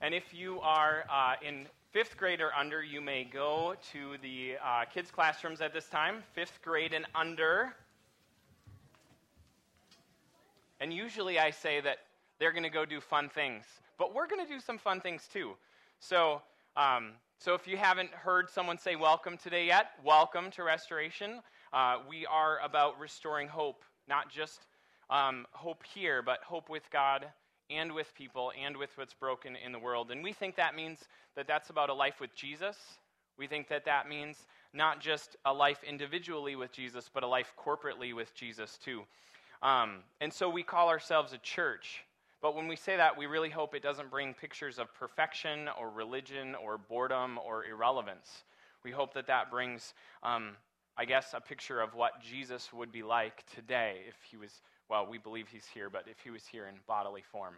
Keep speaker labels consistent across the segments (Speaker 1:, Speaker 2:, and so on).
Speaker 1: And if you are uh, in fifth grade or under, you may go to the uh, kids' classrooms at this time. Fifth grade and under. And usually I say that they're going to go do fun things, but we're going to do some fun things too. So, um, so if you haven't heard someone say welcome today yet, welcome to Restoration. Uh, we are about restoring hope, not just um, hope here, but hope with God and with people and with what's broken in the world. And we think that means that that's about a life with Jesus. We think that that means not just a life individually with Jesus, but a life corporately with Jesus too. Um, and so we call ourselves a church. But when we say that, we really hope it doesn't bring pictures of perfection or religion or boredom or irrelevance. We hope that that brings, um, I guess, a picture of what Jesus would be like today if he was well, we believe he's here, but if he was here in bodily form.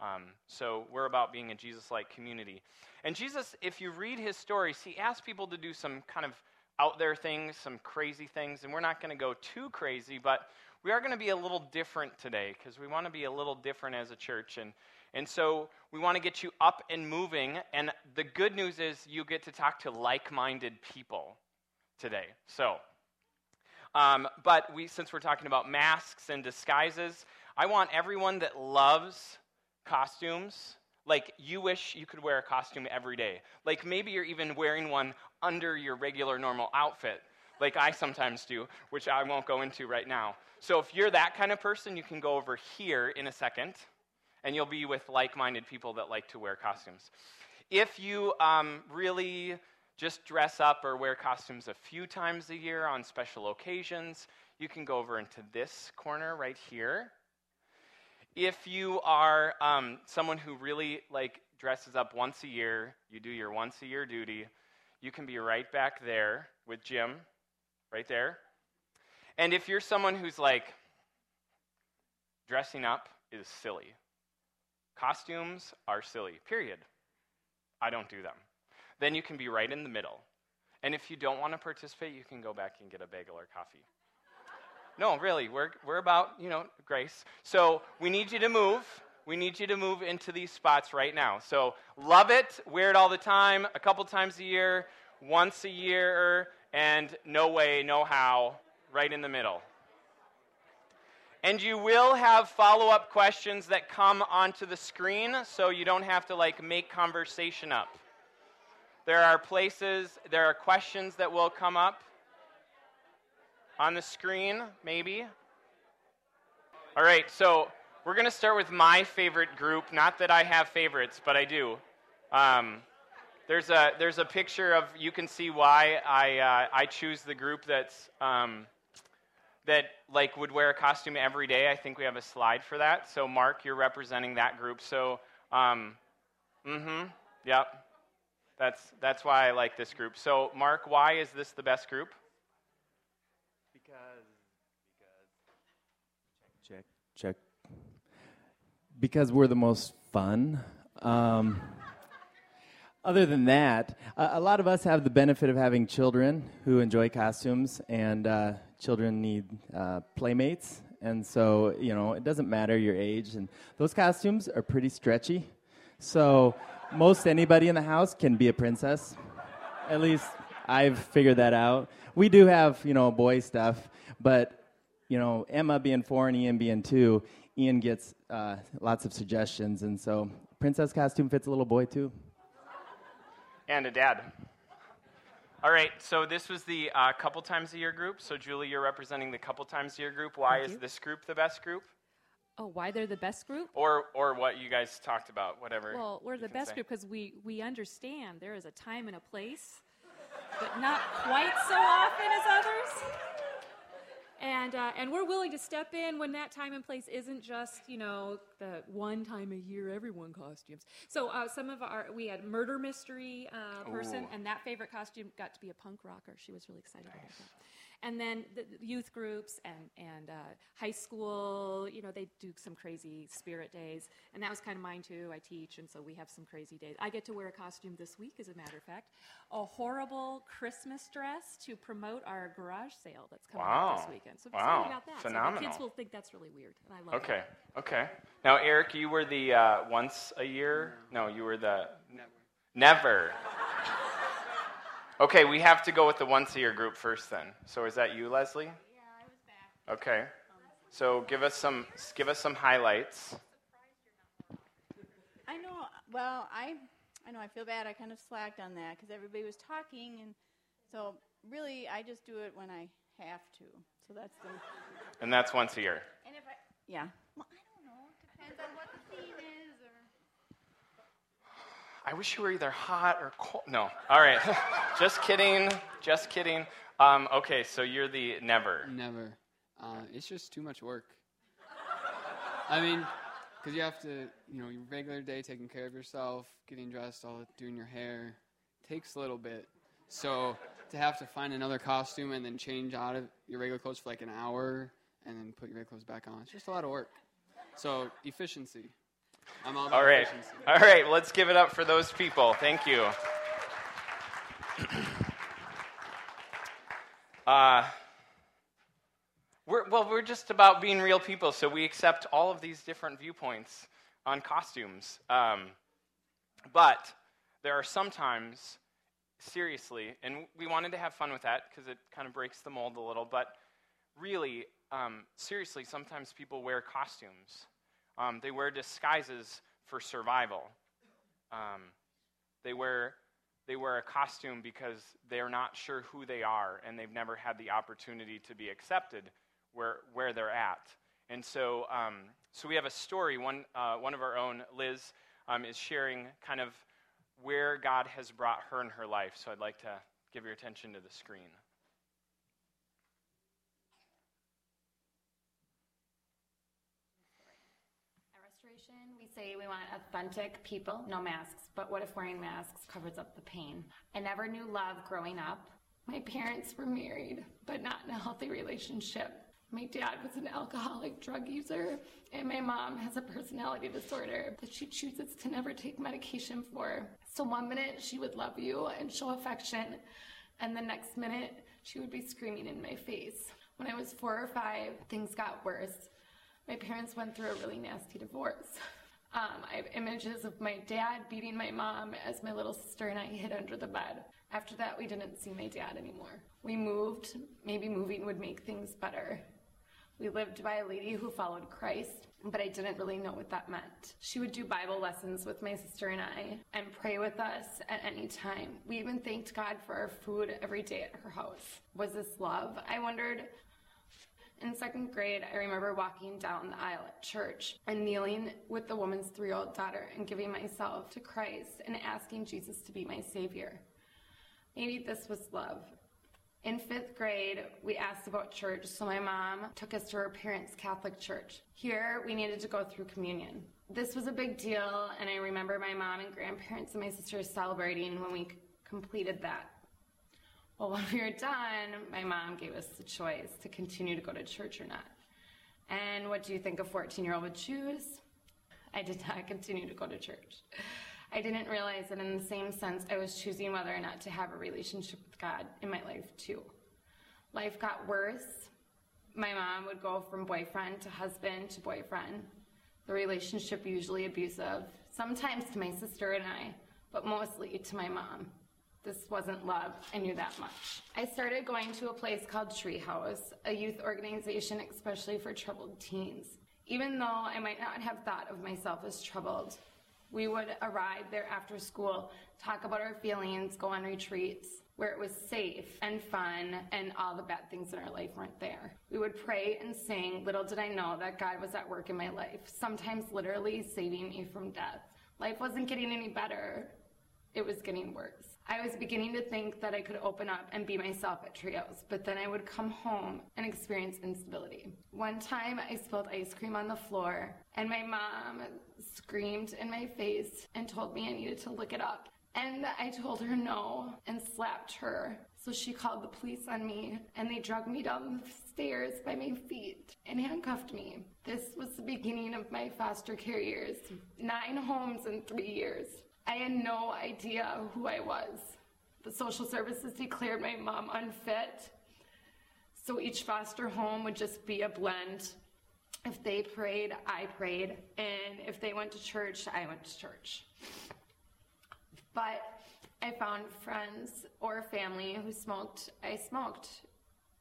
Speaker 1: Um, so we're about being a Jesus like community. And Jesus, if you read his stories, he asks people to do some kind of out there things, some crazy things. And we're not going to go too crazy, but we are going to be a little different today because we want to be a little different as a church. And, and so we want to get you up and moving. And the good news is you get to talk to like minded people today. So um, but we, since we're talking about masks and disguises, I want everyone that loves costumes, like you wish you could wear a costume every day. Like maybe you're even wearing one under your regular normal outfit, like I sometimes do, which I won't go into right now. So if you're that kind of person, you can go over here in a second, and you'll be with like minded people that like to wear costumes. If you um, really just dress up or wear costumes a few times a year on special occasions, you can go over into this corner right here. If you are um, someone who really like dresses up once a year, you do your once a year duty, you can be right back there with Jim, right there. And if you're someone who's like, dressing up is silly, costumes are silly, period. I don't do them then you can be right in the middle. And if you don't want to participate, you can go back and get a bagel or coffee. no, really, we're, we're about, you know, grace. So we need you to move. We need you to move into these spots right now. So love it, wear it all the time, a couple times a year, once a year, and no way, no how, right in the middle. And you will have follow up questions that come onto the screen so you don't have to like make conversation up. There are places, there are questions that will come up on the screen, maybe. All right, so we're going to start with my favorite group. Not that I have favorites, but I do. Um, there's a there's a picture of you can see why I uh, I choose the group that's um, that like would wear a costume every day. I think we have a slide for that. So Mark, you're representing that group. So, um, mm-hmm, yep. That's, that's why I like this group. So, Mark, why is this the best group?
Speaker 2: Because, because, check, check. Because we're the most fun. Um, other than that, uh, a lot of us have the benefit of having children who enjoy costumes, and uh, children need uh, playmates. And so, you know, it doesn't matter your age. And those costumes are pretty stretchy. So, most anybody in the house can be a princess. At least I've figured that out. We do have, you know, boy stuff, but, you know, Emma being four and Ian being two, Ian gets uh, lots of suggestions, and so princess costume fits a little boy too.
Speaker 1: And a dad. All right, so this was the uh, couple times a year group. So, Julie, you're representing the couple times a year group. Why Thank is you. this group the best group?
Speaker 3: Oh, why they're the best group?
Speaker 1: Or, or what you guys talked about, whatever.
Speaker 3: Well, we're the best say. group because we, we understand there is a time and a place, but not quite so often as others. And, uh, and we're willing to step in when that time and place isn't just, you know, the one time a year everyone costumes. So uh, some of our, we had murder mystery uh, person, Ooh. and that favorite costume got to be a punk rocker. She was really excited nice. about that. And then the the youth groups and, and uh, high school, you know, they do some crazy spirit days. And that was kind of mine too. I teach, and so we have some crazy days. I get to wear a costume this week, as a matter of fact. A horrible Christmas dress to promote our garage sale that's coming up this weekend. So I'm
Speaker 1: Wow.
Speaker 3: excited about that. So
Speaker 1: Phenomenal.
Speaker 3: the kids will think that's really weird, and I love
Speaker 1: Okay.
Speaker 3: it.
Speaker 1: Okay, okay. Now, Eric, you were the uh, once a year. No, you were the
Speaker 4: Never.
Speaker 1: never. Okay, we have to go with the once a year group first, then. So is that you, Leslie?
Speaker 5: Yeah, I was back.
Speaker 1: Okay. So give us some give us some highlights.
Speaker 5: I know. Well, I I know. I feel bad. I kind of slacked on that because everybody was talking, and so really, I just do it when I have to. So that's the.
Speaker 1: And that's once a year.
Speaker 5: And if I yeah. Well, I don't know. Depends on what the theme is, or.
Speaker 1: I wish you were either hot or cold. No. All right. Just kidding. Just kidding. Um, okay, so you're the never.
Speaker 4: Never. Uh, it's just too much work. I mean, because you have to, you know, your regular day taking care of yourself, getting dressed, all doing your hair, takes a little bit. So to have to find another costume and then change out of your regular clothes for like an hour and then put your regular clothes back on, it's just a lot of work. So efficiency. I'm all
Speaker 1: All right.
Speaker 4: efficiency.
Speaker 1: All right, let's give it up for those people. Thank you. Uh, we're, well, we're just about being real people, so we accept all of these different viewpoints on costumes. Um, but there are sometimes, seriously, and we wanted to have fun with that because it kind of breaks the mold a little, but really, um, seriously, sometimes people wear costumes. Um, they wear disguises for survival. Um, they wear they wear a costume because they're not sure who they are and they've never had the opportunity to be accepted where where they're at. And so um, so we have a story. One uh, one of our own, Liz, um, is sharing kind of where God has brought her in her life. So I'd like to give your attention to the screen.
Speaker 6: At Restoration, we say we want authentic people, no masks. But what if wearing masks covers up the pain? I never knew love growing up. My parents were married, but not in a healthy relationship. My dad was an alcoholic drug user, and my mom has a personality disorder that she chooses to never take medication for. So one minute she would love you and show affection, and the next minute she would be screaming in my face. When I was four or five, things got worse. My parents went through a really nasty divorce. Um, I have images of my dad beating my mom as my little sister and I hid under the bed. After that, we didn't see my dad anymore. We moved. Maybe moving would make things better. We lived by a lady who followed Christ, but I didn't really know what that meant. She would do Bible lessons with my sister and I and pray with us at any time. We even thanked God for our food every day at her house. Was this love? I wondered. In second grade, I remember walking down the aisle at church and kneeling with the woman's three year old daughter and giving myself to Christ and asking Jesus to be my Savior. Maybe this was love. In fifth grade, we asked about church, so my mom took us to her parents' Catholic church. Here, we needed to go through communion. This was a big deal, and I remember my mom and grandparents and my sisters celebrating when we completed that. Well, when we were done, my mom gave us the choice to continue to go to church or not. And what do you think a 14 year old would choose? I did not continue to go to church. I didn't realize that in the same sense, I was choosing whether or not to have a relationship with God in my life, too. Life got worse. My mom would go from boyfriend to husband to boyfriend. The relationship usually abusive, sometimes to my sister and I, but mostly to my mom. This wasn't love. I knew that much. I started going to a place called Treehouse, a youth organization especially for troubled teens. Even though I might not have thought of myself as troubled, we would arrive there after school, talk about our feelings, go on retreats where it was safe and fun and all the bad things in our life weren't there. We would pray and sing. Little did I know that God was at work in my life, sometimes literally saving me from death. Life wasn't getting any better, it was getting worse. I was beginning to think that I could open up and be myself at Treehouse, but then I would come home and experience instability. One time I spilled ice cream on the floor, and my mom screamed in my face and told me I needed to look it up. And I told her no and slapped her So she called the police on me and they dragged me down the stairs by my feet and handcuffed me. This was the beginning of my foster care years. Nine homes in three years. I had no idea who I was. The social services declared my mom unfit. So each foster home would just be a blend. If they prayed, I prayed. And if they went to church, I went to church. But I found friends or family who smoked, I smoked.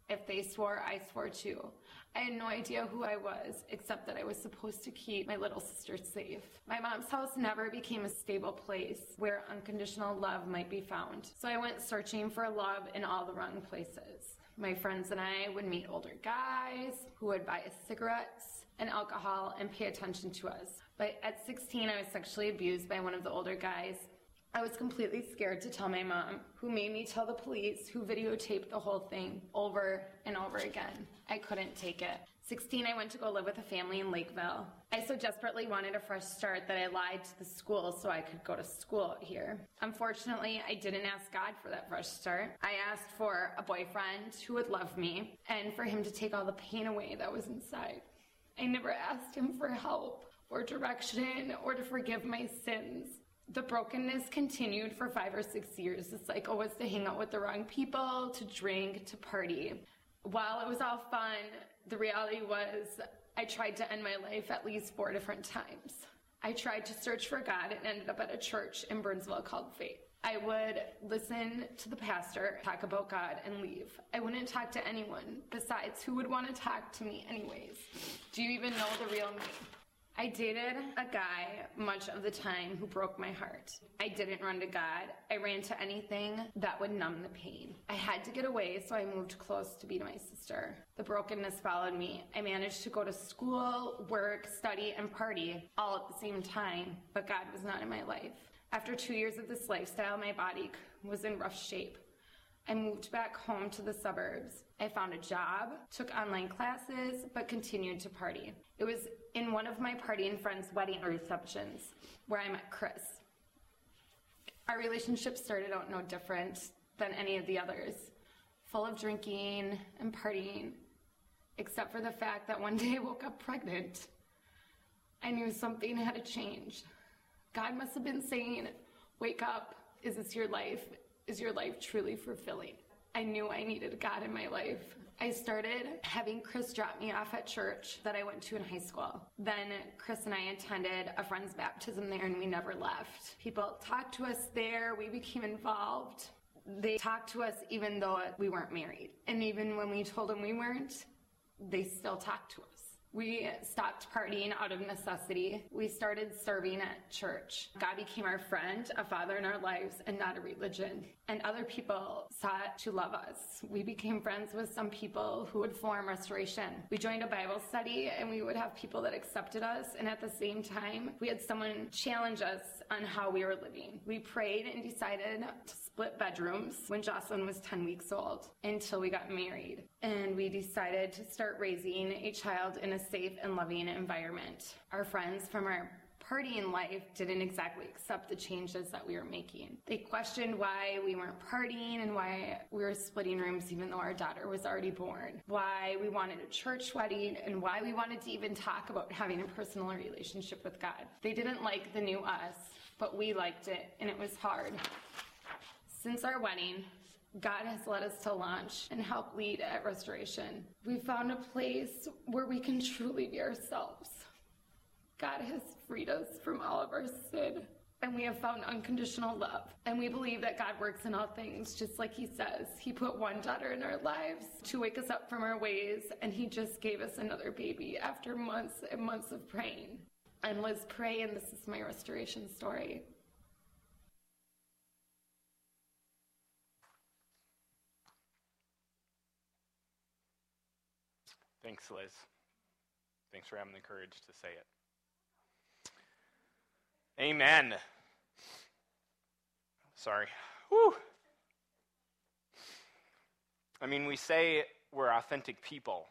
Speaker 6: If they swore, I swore too. I had no idea who I was, except that I was supposed to keep my little sister safe. My mom's house never became a stable place where unconditional love might be found. So I went searching for love in all the wrong places. My friends and I would meet older guys who would buy us cigarettes and alcohol and pay attention to us. But at 16, I was sexually abused by one of the older guys I was completely scared to tell my mom, who made me tell the police, who videotaped the whole thing over and over again. I couldn't take it. 16, I went to go live with a family in Lakeville. I so desperately wanted a fresh start that I lied to the school so I could go to school here. Unfortunately, I didn't ask God for that fresh start. I asked for a boyfriend who would love me and for him to take all the pain away that was inside. I never asked him for help or direction or to forgive my sins. The brokenness continued for five or six years. The cycle was to hang out with the wrong people, to drink, to party. While it was all fun, the reality was I tried to end my life at least four different times. I tried to search for God and ended up at a church in Burnsville called Faith. I would listen to the pastor talk about God and leave. I wouldn't talk to anyone besides who would want to talk to me anyways. Do you even know the real me? I dated a guy much of the time who broke my heart. I didn't run to God. I ran to anything that would numb the pain. I had to get away, so I moved close to be to my sister. The brokenness followed me. I managed to go to school, work, study, and party all at the same time, but God was not in my life. After two years of this lifestyle, my body was in rough shape. I moved back home to the suburbs. I found a job, took online classes, but continued to party. It was in one of my partying friends' wedding receptions where I met Chris. Our relationship started out no different than any of the others, full of drinking and partying, except for the fact that one day I woke up pregnant. I knew something had to change. God must have been saying, Wake up. Is this your life? Is your life truly fulfilling? I knew I needed God in my life. I started having Chris drop me off at church that I went to in high school. Then Chris and I attended a friend's baptism there and we never left. People talked to us there, we became involved. They talked to us even though we weren't married. And even when we told them we weren't, they still talked to us. We stopped partying out of necessity. We started serving at church. God became our friend, a father in our lives, and not a religion. And other people sought to love us. We became friends with some people who would form restoration. We joined a Bible study and we would have people that accepted us. And at the same time, we had someone challenge us on how we were living. We prayed and decided to split bedrooms when Jocelyn was 10 weeks old until we got married. And we decided to start raising a child in a safe and loving environment. Our friends from our partying life didn't exactly accept the changes that we were making. They questioned why we weren't partying and why we were splitting rooms even though our daughter was already born, why we wanted a church wedding, and why we wanted to even talk about having a personal relationship with God. They didn't like the new us, but we liked it, and it was hard. Since our wedding, God has led us to launch and help lead at Restoration. We found a place where we can truly be ourselves. God has freed us from all of our sin, and we have found unconditional love. And we believe that God works in all things, just like He says. He put one daughter in our lives to wake us up from our ways, and He just gave us another baby after months and months of praying. I'm Liz Pray, and this is my restoration story.
Speaker 1: Thanks, Liz. Thanks for having the courage to say it. Amen. Sorry. Whew. I mean, we say we're authentic people,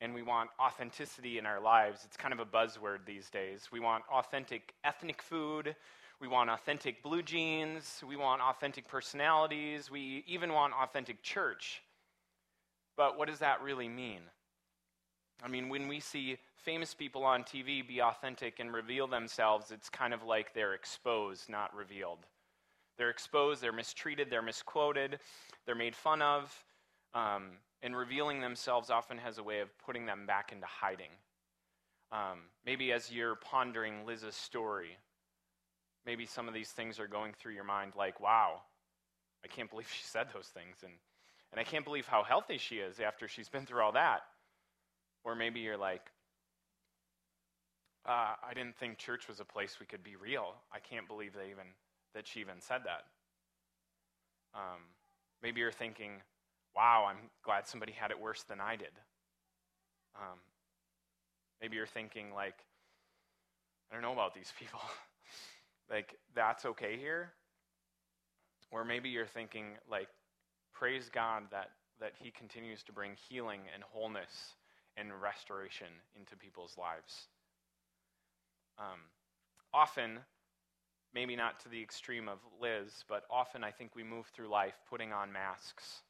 Speaker 1: and we want authenticity in our lives. It's kind of a buzzword these days. We want authentic ethnic food. We want authentic blue jeans. We want authentic personalities. We even want authentic church. But what does that really mean? I mean, when we see famous people on TV be authentic and reveal themselves, it's kind of like they're exposed, not revealed. They're exposed, they're mistreated, they're misquoted, they're made fun of, um, and revealing themselves often has a way of putting them back into hiding. Um, maybe as you're pondering Liz's story, maybe some of these things are going through your mind like, wow, I can't believe she said those things. And, and I can't believe how healthy she is after she's been through all that. Or maybe you're like, uh, I didn't think church was a place we could be real. I can't believe they even that she even said that. Um, maybe you're thinking, wow, I'm glad somebody had it worse than I did. Um, maybe you're thinking, like, I don't know about these people. like, that's okay here. Or maybe you're thinking, like, praise God that, that He continues to bring healing and wholeness and restoration into people's lives. Um, often, maybe not to the extreme of Liz, but often I think we move through life putting on masks.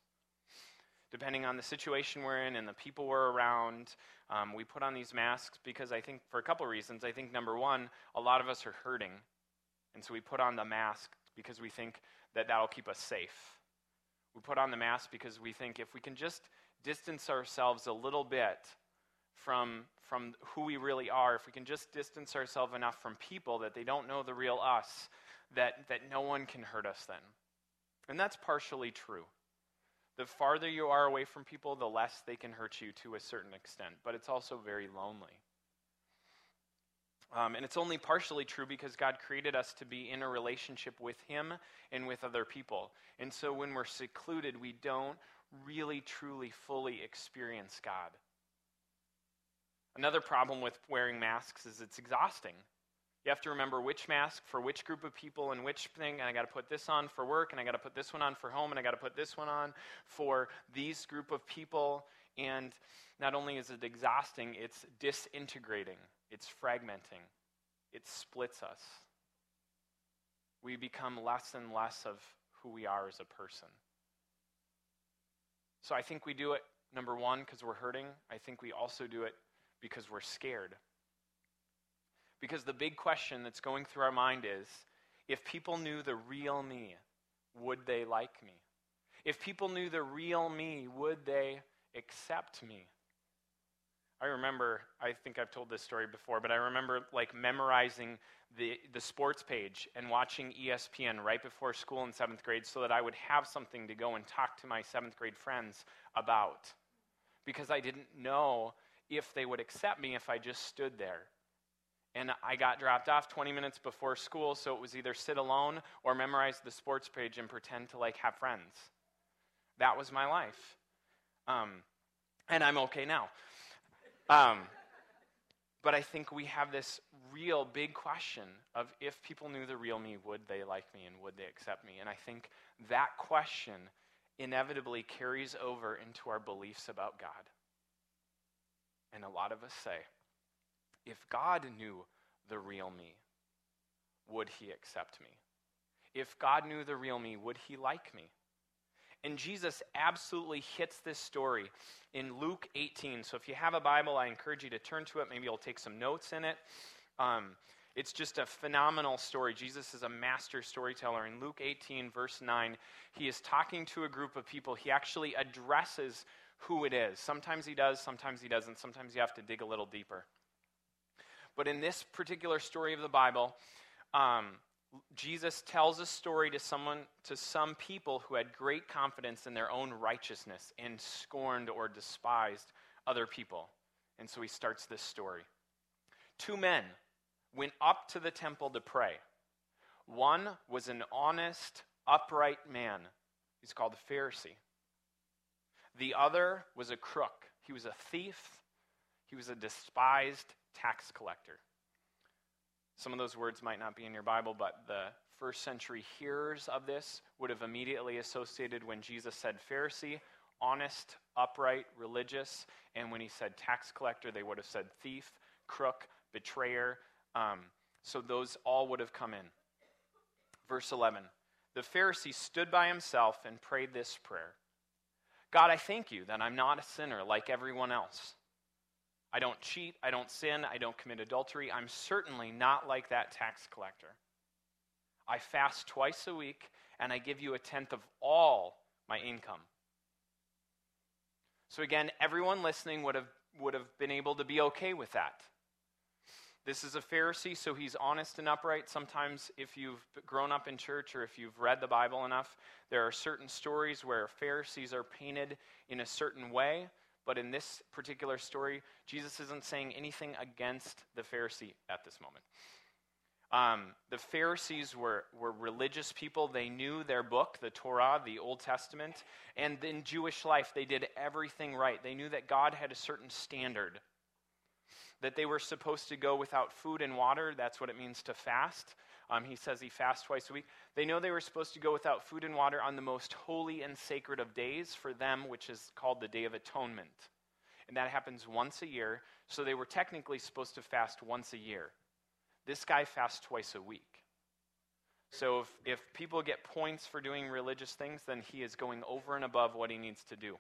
Speaker 1: Depending on the situation we're in and the people we're around, um, we put on these masks because I think, for a couple reasons. I think, number one, a lot of us are hurting. And so we put on the mask because we think that that'll keep us safe. We put on the mask because we think if we can just distance ourselves a little bit from, from who we really are, if we can just distance ourselves enough from people that they don't know the real us, that, that no one can hurt us then. And that's partially true. The farther you are away from people, the less they can hurt you to a certain extent, but it's also very lonely. Um, and it's only partially true because God created us to be in a relationship with Him and with other people. And so when we're secluded, we don't really, truly, fully experience God. Another problem with wearing masks is it's exhausting. You have to remember which mask for which group of people and which thing, and I got to put this on for work, and I got to put this one on for home, and I got to put this one on for these group of people. And not only is it exhausting, it's disintegrating, it's fragmenting, it splits us. We become less and less of who we are as a person. So I think we do it, number one, because we're hurting. I think we also do it because we're scared. Because the big question that's going through our mind is if people knew the real me, would they like me? If people knew the real me, would they accept me? I remember, I think I've told this story before, but I remember like memorizing the, the sports page and watching ESPN right before school in seventh grade so that I would have something to go and talk to my seventh grade friends about. Because I didn't know if they would accept me if I just stood there. And I got dropped off 20 minutes before school, so it was either sit alone or memorize the sports page and pretend to like have friends. That was my life. Um, and I'm okay now. Um, but I think we have this real big question of if people knew the real me, would they like me and would they accept me? And I think that question inevitably carries over into our beliefs about God. And a lot of us say, if God knew the real me, would he accept me? If God knew the real me, would he like me? And Jesus absolutely hits this story in Luke 18. So if you have a Bible, I encourage you to turn to it. Maybe you'll take some notes in it. Um, it's just a phenomenal story. Jesus is a master storyteller. In Luke 18, verse 9, he is talking to a group of people. He actually addresses who it is. Sometimes he does, sometimes he doesn't. Sometimes you have to dig a little deeper. But in this particular story of the Bible, um, Jesus tells a story to someone, to some people who had great confidence in their own righteousness and scorned or despised other people. And so he starts this story. Two men went up to the temple to pray. One was an honest, upright man. He's called a Pharisee. The other was a crook. He was a thief. He was a despised tax collector. Some of those words might not be in your Bible, but the first century hearers of this would have immediately associated when Jesus said Pharisee, honest, upright, religious. And when he said tax collector, they would have said thief, crook, betrayer. Um, so those all would have come in. Verse 11 The Pharisee stood by himself and prayed this prayer God, I thank you that I'm not a sinner like everyone else. I don't cheat, I don't sin, I don't commit adultery. I'm certainly not like that tax collector. I fast twice a week, and I give you a tenth of all my income. So, again, everyone listening would have, would have been able to be okay with that. This is a Pharisee, so he's honest and upright. Sometimes, if you've grown up in church or if you've read the Bible enough, there are certain stories where Pharisees are painted in a certain way. But in this particular story, Jesus isn't saying anything against the Pharisee at this moment. Um, the Pharisees were, were religious people. They knew their book, the Torah, the Old Testament. And in Jewish life, they did everything right. They knew that God had a certain standard, that they were supposed to go without food and water. That's what it means to fast. Um, he says he fasts twice a week. They know they were supposed to go without food and water on the most holy and sacred of days for them, which is called the Day of Atonement. And that happens once a year. So they were technically supposed to fast once a year. This guy fasts twice a week. So if, if people get points for doing religious things, then he is going over and above what he needs to do.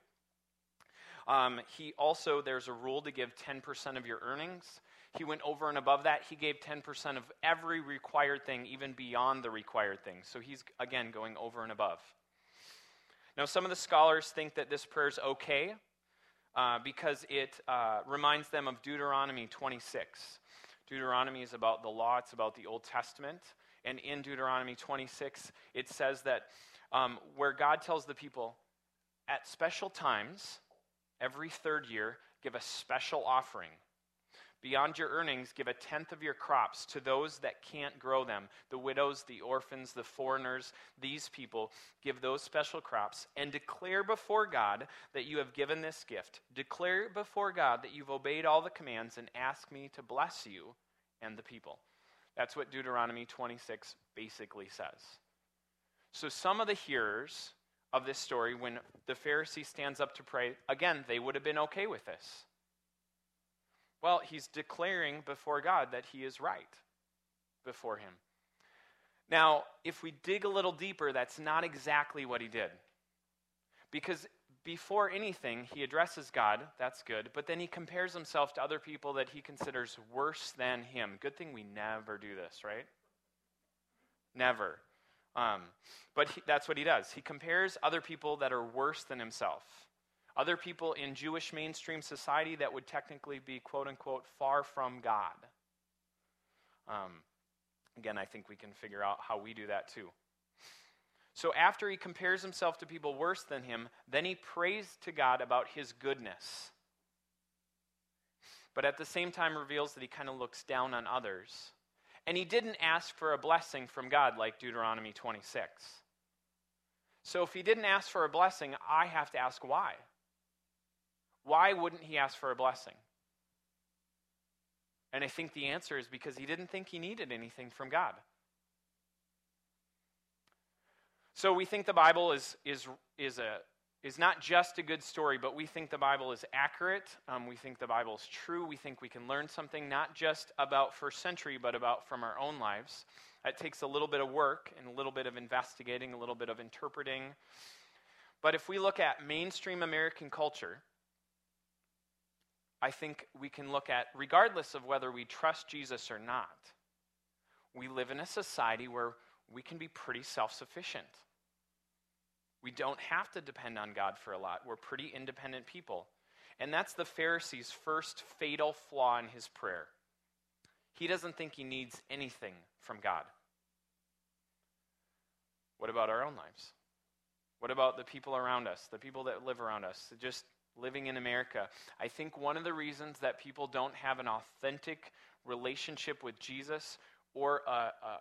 Speaker 1: Um, he also, there's a rule to give 10% of your earnings. He went over and above that. He gave 10% of every required thing, even beyond the required things. So he's, again, going over and above. Now, some of the scholars think that this prayer is okay uh, because it uh, reminds them of Deuteronomy 26. Deuteronomy is about the law, it's about the Old Testament. And in Deuteronomy 26, it says that um, where God tells the people, at special times, every third year, give a special offering. Beyond your earnings, give a tenth of your crops to those that can't grow them the widows, the orphans, the foreigners, these people. Give those special crops and declare before God that you have given this gift. Declare before God that you've obeyed all the commands and ask me to bless you and the people. That's what Deuteronomy 26 basically says. So, some of the hearers of this story, when the Pharisee stands up to pray, again, they would have been okay with this. Well, he's declaring before God that he is right before him. Now, if we dig a little deeper, that's not exactly what he did. Because before anything, he addresses God, that's good, but then he compares himself to other people that he considers worse than him. Good thing we never do this, right? Never. Um, but he, that's what he does. He compares other people that are worse than himself other people in Jewish mainstream society that would technically be, quote unquote, far from God. Um, again, I think we can figure out how we do that too. So after he compares himself to people worse than him, then he prays to God about his goodness. But at the same time reveals that he kind of looks down on others. And he didn't ask for a blessing from God like Deuteronomy 26. So if he didn't ask for a blessing, I have to ask why. Why wouldn't he ask for a blessing? And I think the answer is because he didn't think he needed anything from God. So we think the Bible is, is, is, a, is not just a good story, but we think the Bible is accurate. Um, we think the Bible is true. We think we can learn something not just about first century, but about from our own lives. It takes a little bit of work and a little bit of investigating, a little bit of interpreting. But if we look at mainstream American culture, I think we can look at, regardless of whether we trust Jesus or not, we live in a society where we can be pretty self sufficient. We don't have to depend on God for a lot. We're pretty independent people. And that's the Pharisee's first fatal flaw in his prayer. He doesn't think he needs anything from God. What about our own lives? What about the people around us, the people that live around us? Just living in America. I think one of the reasons that people don't have an authentic relationship with Jesus or a, a,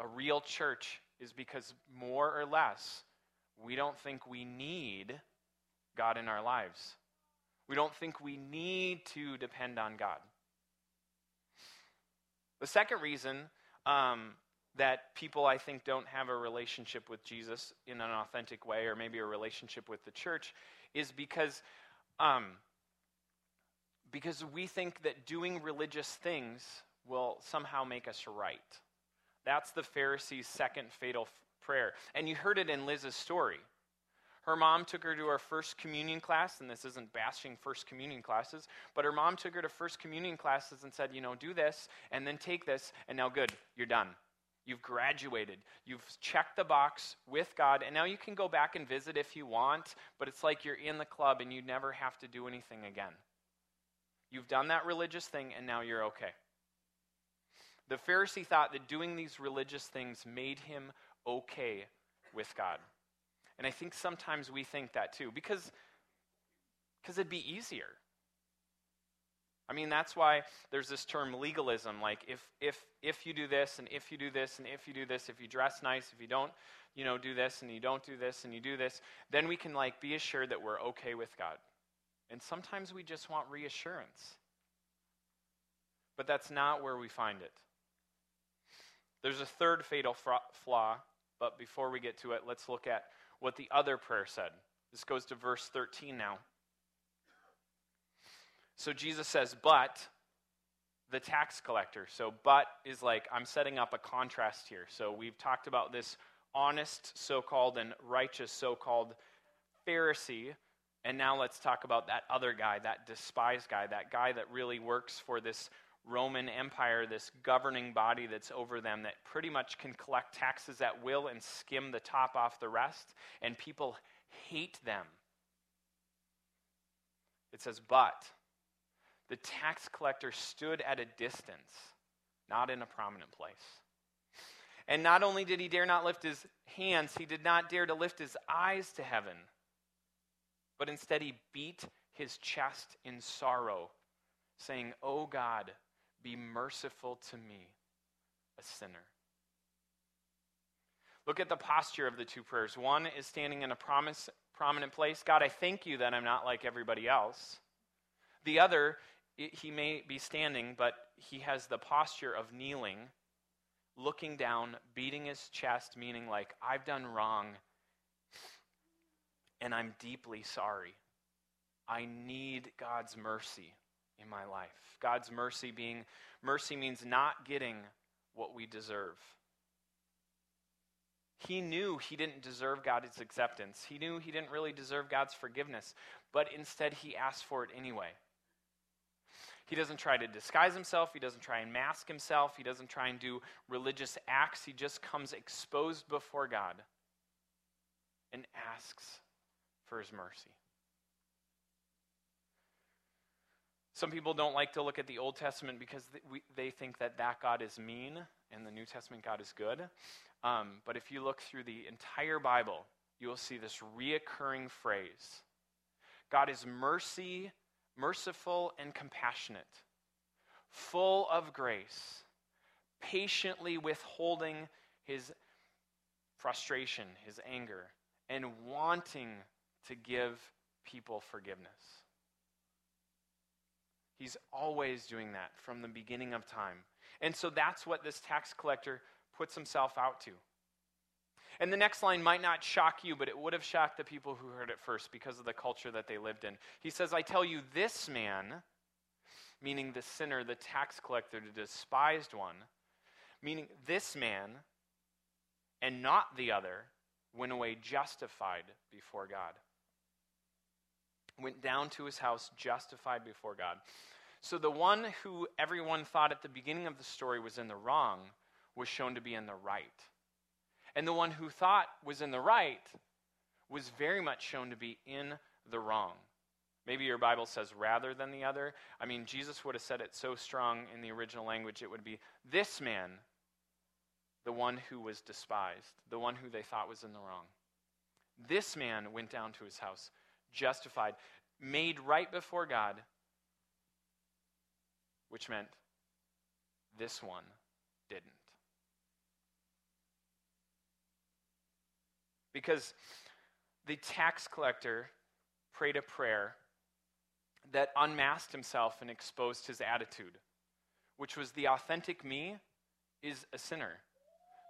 Speaker 1: a, real church is because more or less we don't think we need God in our lives. We don't think we need to depend on God. The second reason um, that people, I think, don't have a relationship with Jesus in an authentic way, or maybe a relationship with the church, is because, um, because we think that doing religious things will somehow make us right. That's the Pharisees' second fatal f- prayer. And you heard it in Liz's story. Her mom took her to her first communion class, and this isn't bashing first communion classes, but her mom took her to first communion classes and said, you know, do this, and then take this, and now good, you're done. You've graduated. You've checked the box with God, and now you can go back and visit if you want, but it's like you're in the club and you never have to do anything again. You've done that religious thing, and now you're okay. The Pharisee thought that doing these religious things made him okay with God. And I think sometimes we think that too, because because it'd be easier. I mean, that's why there's this term legalism. Like, if, if, if you do this, and if you do this, and if you do this, if you dress nice, if you don't, you know, do this, and you don't do this, and you do this, then we can, like, be assured that we're okay with God. And sometimes we just want reassurance. But that's not where we find it. There's a third fatal flaw, but before we get to it, let's look at what the other prayer said. This goes to verse 13 now. So Jesus says, but the tax collector. So, but is like, I'm setting up a contrast here. So, we've talked about this honest, so called, and righteous, so called Pharisee. And now let's talk about that other guy, that despised guy, that guy that really works for this Roman Empire, this governing body that's over them that pretty much can collect taxes at will and skim the top off the rest. And people hate them. It says, but the tax collector stood at a distance, not in a prominent place. And not only did he dare not lift his hands, he did not dare to lift his eyes to heaven, but instead he beat his chest in sorrow, saying, O oh God, be merciful to me, a sinner. Look at the posture of the two prayers. One is standing in a promise, prominent place God, I thank you that I'm not like everybody else. The other he may be standing, but he has the posture of kneeling, looking down, beating his chest, meaning like, I've done wrong, and I'm deeply sorry. I need God's mercy in my life. God's mercy being, mercy means not getting what we deserve. He knew he didn't deserve God's acceptance. He knew he didn't really deserve God's forgiveness, but instead he asked for it anyway. He doesn't try to disguise himself. He doesn't try and mask himself. He doesn't try and do religious acts. He just comes exposed before God and asks for his mercy. Some people don't like to look at the Old Testament because they think that that God is mean and the New Testament God is good. Um, but if you look through the entire Bible, you will see this reoccurring phrase God is mercy merciful and compassionate, full of grace, patiently withholding his frustration, his anger, and wanting to give people forgiveness. He's always doing that from the beginning of time. And so that's what this tax collector puts himself out to. And the next line might not shock you, but it would have shocked the people who heard it first because of the culture that they lived in. He says, I tell you, this man, meaning the sinner, the tax collector, the despised one, meaning this man and not the other, went away justified before God. Went down to his house justified before God. So the one who everyone thought at the beginning of the story was in the wrong was shown to be in the right. And the one who thought was in the right was very much shown to be in the wrong. Maybe your Bible says rather than the other. I mean, Jesus would have said it so strong in the original language, it would be this man, the one who was despised, the one who they thought was in the wrong. This man went down to his house, justified, made right before God, which meant this one didn't. Because the tax collector prayed a prayer that unmasked himself and exposed his attitude, which was the authentic me is a sinner.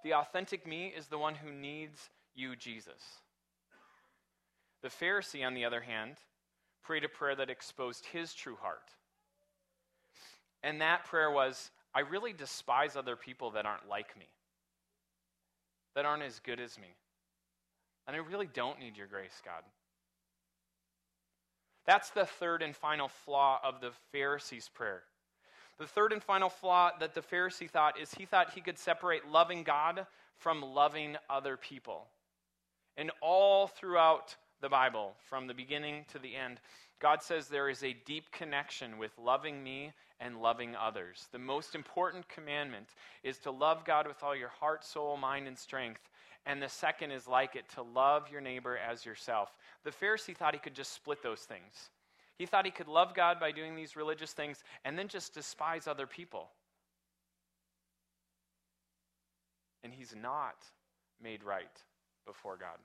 Speaker 1: The authentic me is the one who needs you, Jesus. The Pharisee, on the other hand, prayed a prayer that exposed his true heart. And that prayer was I really despise other people that aren't like me, that aren't as good as me. And I really don't need your grace, God. That's the third and final flaw of the Pharisee's prayer. The third and final flaw that the Pharisee thought is he thought he could separate loving God from loving other people. And all throughout the Bible, from the beginning to the end, God says there is a deep connection with loving me and loving others. The most important commandment is to love God with all your heart, soul, mind, and strength. And the second is like it to love your neighbor as yourself. The Pharisee thought he could just split those things. He thought he could love God by doing these religious things and then just despise other people. And he's not made right before God.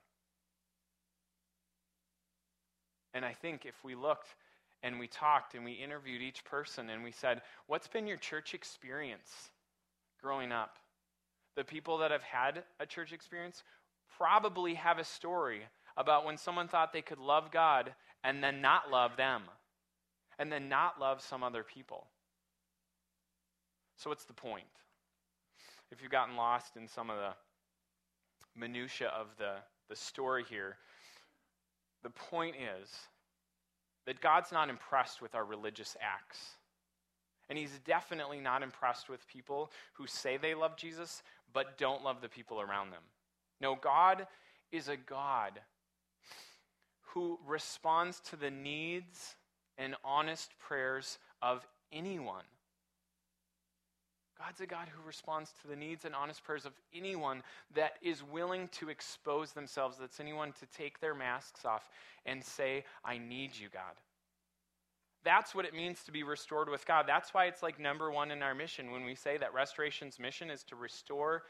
Speaker 1: And I think if we looked and we talked and we interviewed each person and we said, What's been your church experience growing up? The people that have had a church experience probably have a story about when someone thought they could love God and then not love them, and then not love some other people. So, what's the point? If you've gotten lost in some of the minutiae of the, the story here, the point is that God's not impressed with our religious acts. And He's definitely not impressed with people who say they love Jesus but don't love the people around them. No, God is a God who responds to the needs and honest prayers of anyone. God's a God who responds to the needs and honest prayers of anyone that is willing to expose themselves. That's anyone to take their masks off and say, I need you, God. That's what it means to be restored with God. That's why it's like number one in our mission when we say that restoration's mission is to restore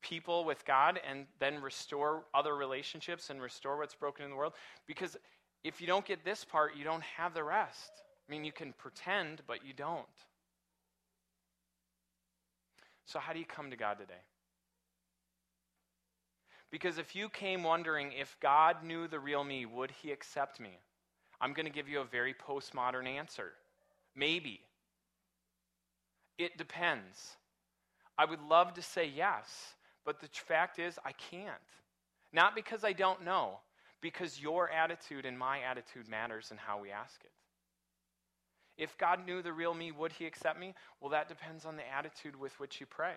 Speaker 1: people with God and then restore other relationships and restore what's broken in the world. Because if you don't get this part, you don't have the rest. I mean, you can pretend, but you don't. So, how do you come to God today? Because if you came wondering if God knew the real me, would he accept me? I'm going to give you a very postmodern answer. Maybe. It depends. I would love to say yes, but the fact is, I can't. Not because I don't know, because your attitude and my attitude matters in how we ask it. If God knew the real me, would he accept me? Well, that depends on the attitude with which you pray.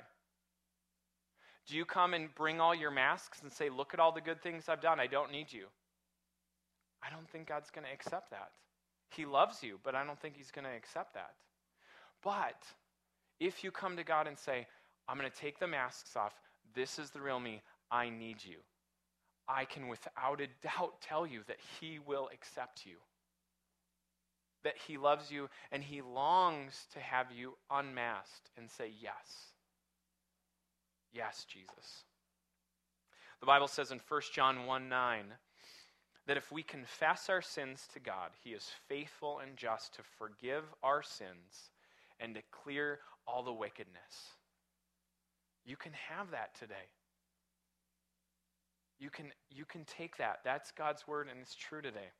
Speaker 1: Do you come and bring all your masks and say, Look at all the good things I've done, I don't need you? I don't think God's going to accept that. He loves you, but I don't think he's going to accept that. But if you come to God and say, I'm going to take the masks off, this is the real me. I need you. I can without a doubt tell you that He will accept you. That He loves you and He longs to have you unmasked and say, Yes. Yes, Jesus. The Bible says in 1 John 1 9 that if we confess our sins to God, He is faithful and just to forgive our sins and to clear all the wickedness. You can have that today. You can, you can take that. That's God's word, and it's true today.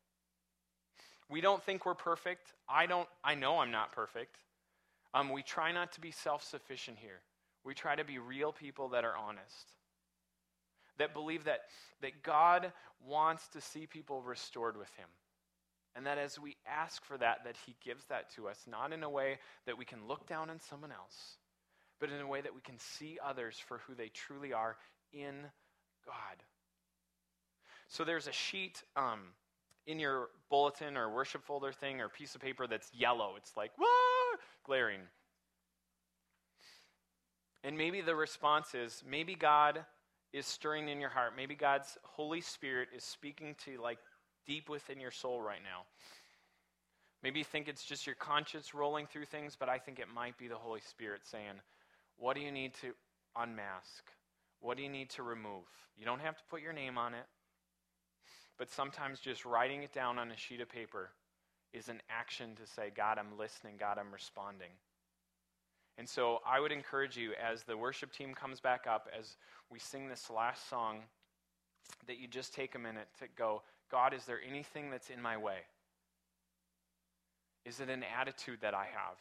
Speaker 1: We don't think we're perfect. I don't. I know I'm not perfect. Um, we try not to be self-sufficient here. We try to be real people that are honest, that believe that that God wants to see people restored with Him, and that as we ask for that, that He gives that to us, not in a way that we can look down on someone else, but in a way that we can see others for who they truly are in God. So there's a sheet um, in your bulletin or worship folder thing or piece of paper that's yellow. It's like, whoa, glaring. And maybe the response is maybe God is stirring in your heart. Maybe God's Holy Spirit is speaking to like deep within your soul right now. Maybe you think it's just your conscience rolling through things, but I think it might be the Holy Spirit saying, what do you need to unmask? What do you need to remove? You don't have to put your name on it, but sometimes just writing it down on a sheet of paper is an action to say, God, I'm listening. God, I'm responding. And so I would encourage you as the worship team comes back up, as we sing this last song, that you just take a minute to go, God, is there anything that's in my way? Is it an attitude that I have?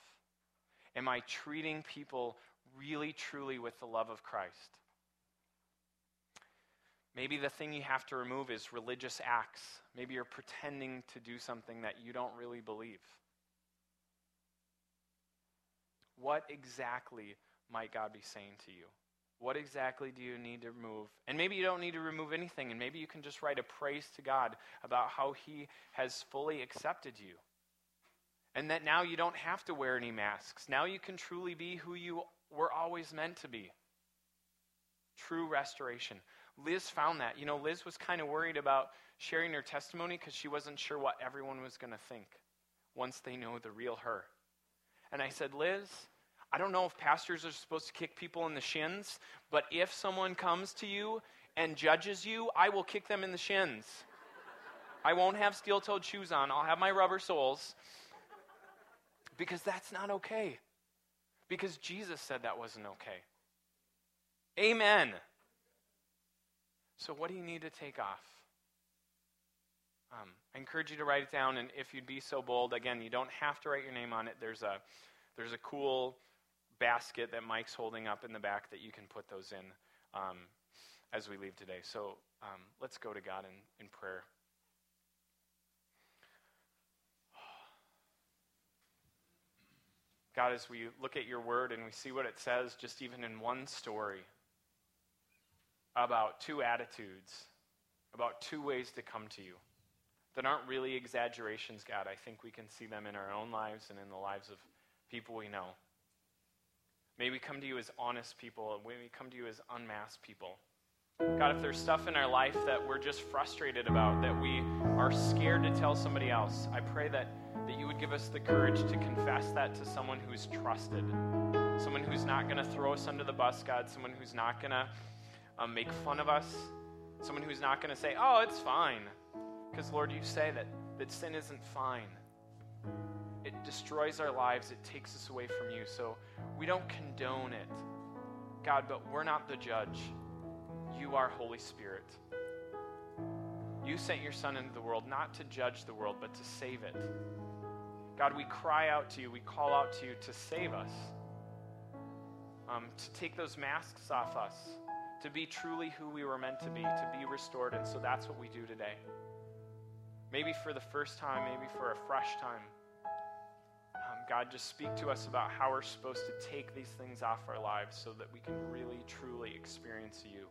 Speaker 1: Am I treating people really, truly with the love of Christ? Maybe the thing you have to remove is religious acts. Maybe you're pretending to do something that you don't really believe. What exactly might God be saying to you? What exactly do you need to remove? And maybe you don't need to remove anything, and maybe you can just write a praise to God about how He has fully accepted you. And that now you don't have to wear any masks. Now you can truly be who you were always meant to be. True restoration. Liz found that. You know, Liz was kind of worried about sharing her testimony because she wasn't sure what everyone was going to think once they know the real her. And I said, Liz, I don't know if pastors are supposed to kick people in the shins, but if someone comes to you and judges you, I will kick them in the shins. I won't have steel toed shoes on, I'll have my rubber soles because that's not okay. Because Jesus said that wasn't okay. Amen. So, what do you need to take off? Um, I encourage you to write it down, and if you'd be so bold, again, you don't have to write your name on it. There's a, there's a cool basket that Mike's holding up in the back that you can put those in um, as we leave today. So um, let's go to God in, in prayer. God, as we look at your word and we see what it says, just even in one story, about two attitudes, about two ways to come to you that aren't really exaggerations, God. I think we can see them in our own lives and in the lives of people we know. May we come to you as honest people, and may we come to you as unmasked people. God, if there's stuff in our life that we're just frustrated about, that we are scared to tell somebody else, I pray that, that you would give us the courage to confess that to someone who's trusted, someone who's not going to throw us under the bus, God, someone who's not going to um, make fun of us, someone who's not going to say, oh, it's fine. Because, Lord, you say that, that sin isn't fine. It destroys our lives, it takes us away from you. So we don't condone it. God, but we're not the judge. You are Holy Spirit. You sent your Son into the world not to judge the world, but to save it. God, we cry out to you, we call out to you to save us, um, to take those masks off us, to be truly who we were meant to be, to be restored. And so that's what we do today. Maybe for the first time, maybe for a fresh time. Um, God, just speak to us about how we're supposed to take these things off our lives so that we can really, truly experience you.